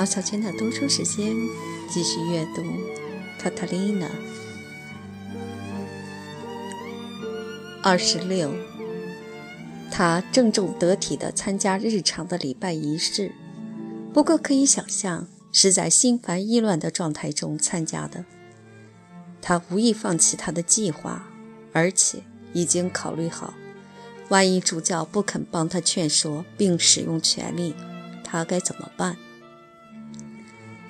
马小圈的读书时间，继续阅读《卡塔琳娜》二十六。他郑重得体地参加日常的礼拜仪式，不过可以想象是在心烦意乱的状态中参加的。他无意放弃他的计划，而且已经考虑好，万一主教不肯帮他劝说并使用权力，他该怎么办？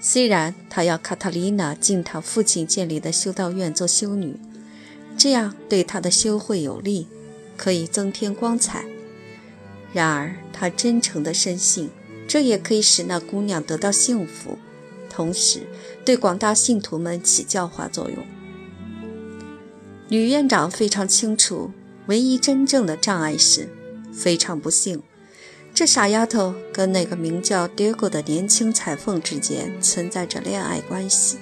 虽然他要卡塔琳娜进他父亲建立的修道院做修女，这样对他的修会有利，可以增添光彩。然而，他真诚地深信，这也可以使那姑娘得到幸福，同时对广大信徒们起教化作用。女院长非常清楚，唯一真正的障碍是，非常不幸。这傻丫头跟那个名叫 Diego 的年轻裁缝之间存在着恋爱关系。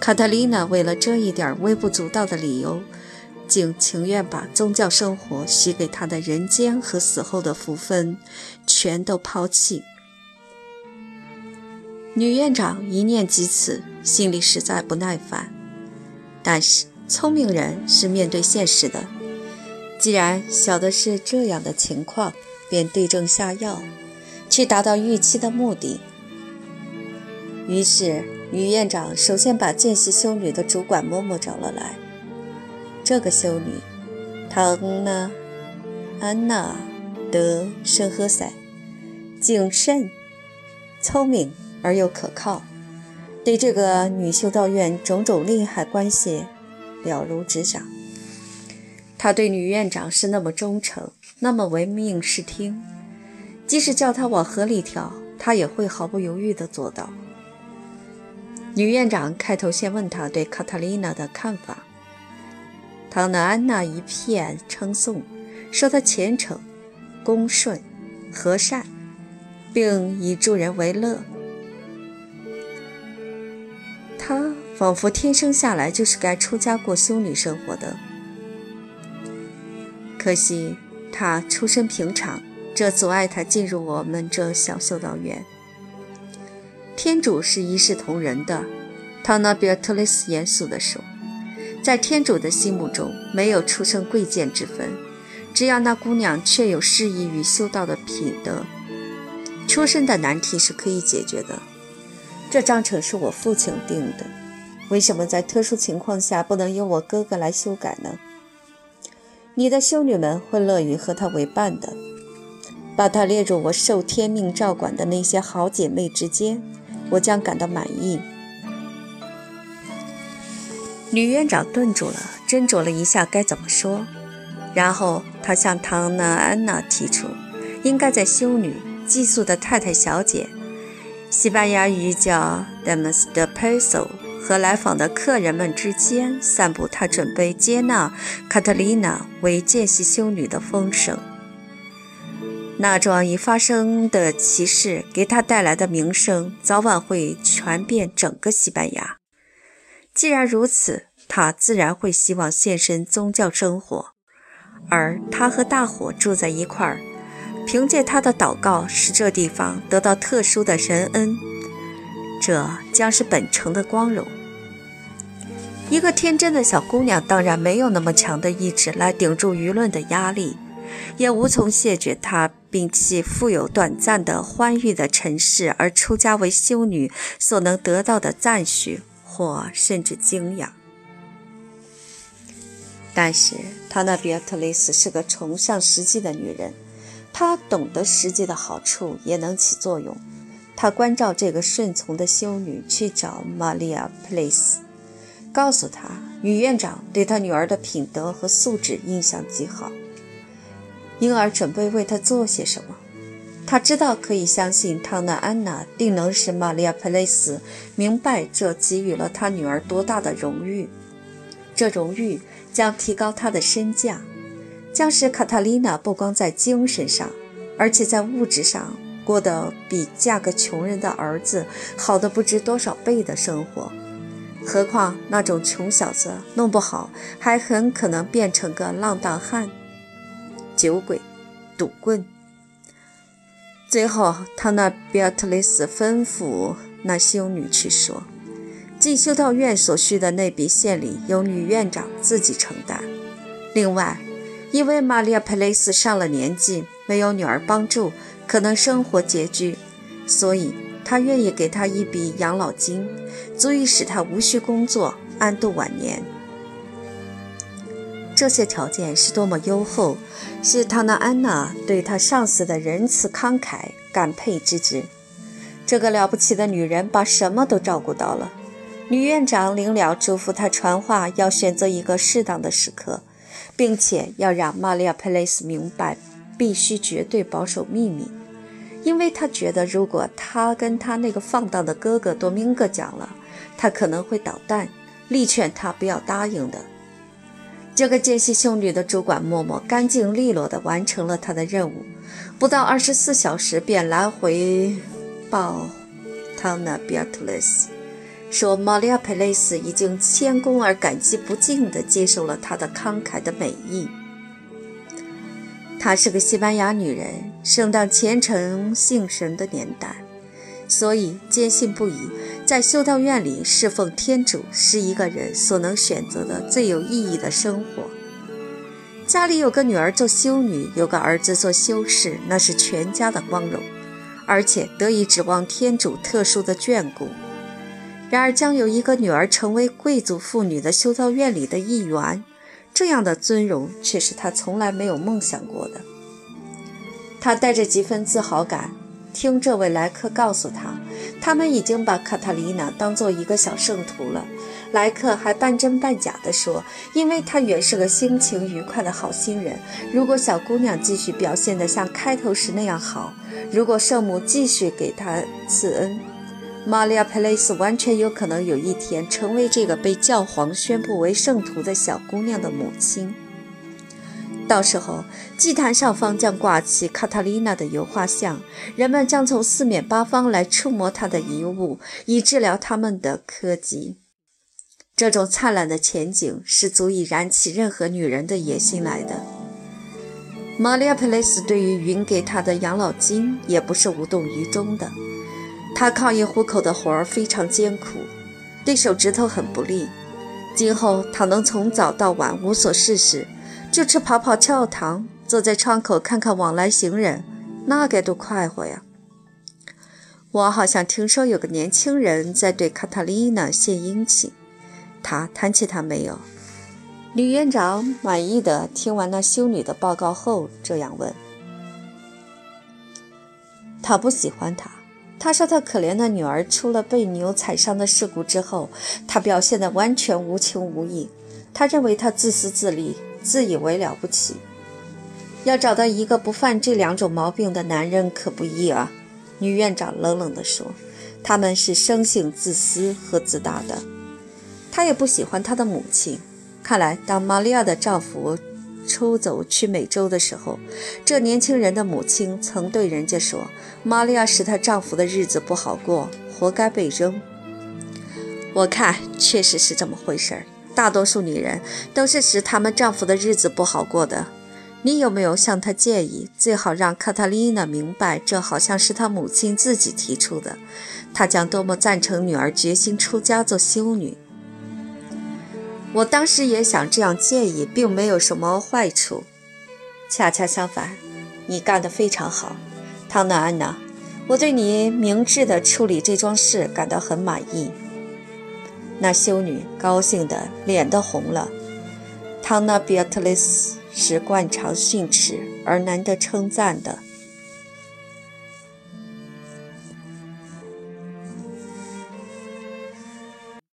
卡特琳娜为了这一点微不足道的理由，竟情愿把宗教生活许给她的人间和死后的福分全都抛弃。女院长一念及此，心里实在不耐烦。但是聪明人是面对现实的，既然晓得是这样的情况。便对症下药，去达到预期的目的。于是，女院长首先把见习修女的主管嬷嬷找了来。这个修女，唐娜·安娜·德申赫塞，谨慎、聪明而又可靠，对这个女修道院种种利害关系了如指掌。他对女院长是那么忠诚。那么唯命是听，即使叫他往河里跳，他也会毫不犹豫地做到。女院长开头先问他对卡塔琳娜的看法，唐娜安娜一片称颂，说她虔诚、恭顺、和善，并以助人为乐。她仿佛天生下来就是该出家过修女生活的，可惜。他出身平常，这阻碍他进入我们这小修道院。天主是一视同仁的，唐纳比尔特雷斯严肃地说：“在天主的心目中，没有出身贵贱之分，只要那姑娘确有适宜于修道的品德，出身的难题是可以解决的。这章程是我父亲定的，为什么在特殊情况下不能由我哥哥来修改呢？”你的修女们会乐于和她为伴的，把她列入我受天命照管的那些好姐妹之间，我将感到满意。女院长顿住了，斟酌了一下该怎么说，然后她向唐娜安娜提出，应该在修女寄宿的太太小姐，西班牙语叫 Damas de Peso。和来访的客人们之间散布他准备接纳卡特琳娜为见习修女的风声。那桩已发生的奇事给他带来的名声，早晚会传遍整个西班牙。既然如此，他自然会希望献身宗教生活，而他和大伙住在一块儿，凭借他的祷告，使这地方得到特殊的神恩。这将是本城的光荣。一个天真的小姑娘当然没有那么强的意志来顶住舆论的压力，也无从谢绝她摒弃富有短暂的欢愉的尘世而出家为修女所能得到的赞许或甚至敬仰。但是，她那比尔特雷斯是个崇尚实际的女人，她懂得实际的好处也能起作用。他关照这个顺从的修女去找玛利亚·普雷斯，告诉她女院长对她女儿的品德和素质印象极好，因而准备为她做些什么。他知道可以相信汤娜安娜定能使玛利亚·普雷斯明白这给予了他女儿多大的荣誉，这荣誉将提高她的身价，将使卡塔琳娜不光在精神上，而且在物质上。过得比嫁个穷人的儿子好的不知多少倍的生活，何况那种穷小子弄不好还很可能变成个浪荡汉、酒鬼、赌棍。最后，他那比尔特雷斯吩咐那修女去说，进修道院所需的那笔献礼由女院长自己承担。另外，因为玛利亚·佩雷斯上了年纪，没有女儿帮助，可能生活拮据，所以他愿意给她一笔养老金，足以使她无需工作，安度晚年。这些条件是多么优厚，是唐娜安娜对她上司的仁慈慷慨感佩之至。这个了不起的女人把什么都照顾到了。女院长临了嘱咐她传话，要选择一个适当的时刻。并且要让玛利亚·佩雷斯明白，必须绝对保守秘密，因为他觉得，如果他跟他那个放荡的哥哥多明戈讲了，他可能会捣蛋，力劝他不要答应的。这个杰西修女的主管默默、干净利落地完成了他的任务，不到二十四小时便来回报汤纳比亚特雷斯。说，玛利亚·佩雷斯已经谦恭而感激不尽地接受了他的慷慨的美意。她是个西班牙女人，生当虔诚信神的年代，所以坚信不疑，在修道院里侍奉天主是一个人所能选择的最有意义的生活。家里有个女儿做修女，有个儿子做修士，那是全家的光荣，而且得以指望天主特殊的眷顾。然而，将有一个女儿成为贵族妇女的修道院里的一员，这样的尊荣却是他从来没有梦想过的。他带着几分自豪感，听这位来客告诉他，他们已经把卡塔丽娜当做一个小圣徒了。来客还半真半假地说，因为他原是个心情愉快的好心人。如果小姑娘继续表现得像开头时那样好，如果圣母继续给她赐恩。玛利亚·佩雷斯完全有可能有一天成为这个被教皇宣布为圣徒的小姑娘的母亲。到时候，祭坛上方将挂起卡塔琳娜的油画像，人们将从四面八方来触摸她的遗物，以治疗他们的科技。这种灿烂的前景是足以燃起任何女人的野心来的。玛利亚·佩雷斯对于云给她的养老金也不是无动于衷的。他靠业糊口的活儿非常艰苦，对手指头很不利。今后他能从早到晚无所事事，就吃跑跑教堂，坐在窗口看看往来行人，那该多快活呀！我好像听说有个年轻人在对卡塔丽娜献殷勤，他谈起他没有？女院长满意的听完那修女的报告后，这样问：“他不喜欢他。”他说：“他可怜的女儿出了被牛踩伤的事故之后，他表现得完全无情无义。他认为他自私自利，自以为了不起。要找到一个不犯这两种毛病的男人可不易啊。”女院长冷冷地说：“他们是生性自私和自大的。”他也不喜欢他的母亲。看来，当玛利亚的丈夫……出走去美洲的时候，这年轻人的母亲曾对人家说：“玛利亚使她丈夫的日子不好过，活该被扔。”我看确实是这么回事儿。大多数女人都是使他们丈夫的日子不好过的。你有没有向她建议，最好让卡塔丽娜明白，这好像是她母亲自己提出的。她将多么赞成女儿决心出家做修女。我当时也想这样建议，并没有什么坏处。恰恰相反，你干得非常好，唐娜安娜。我对你明智的处理这桩事感到很满意。那修女高兴的脸都红了。唐娜比亚特雷斯是惯常训斥而难得称赞的。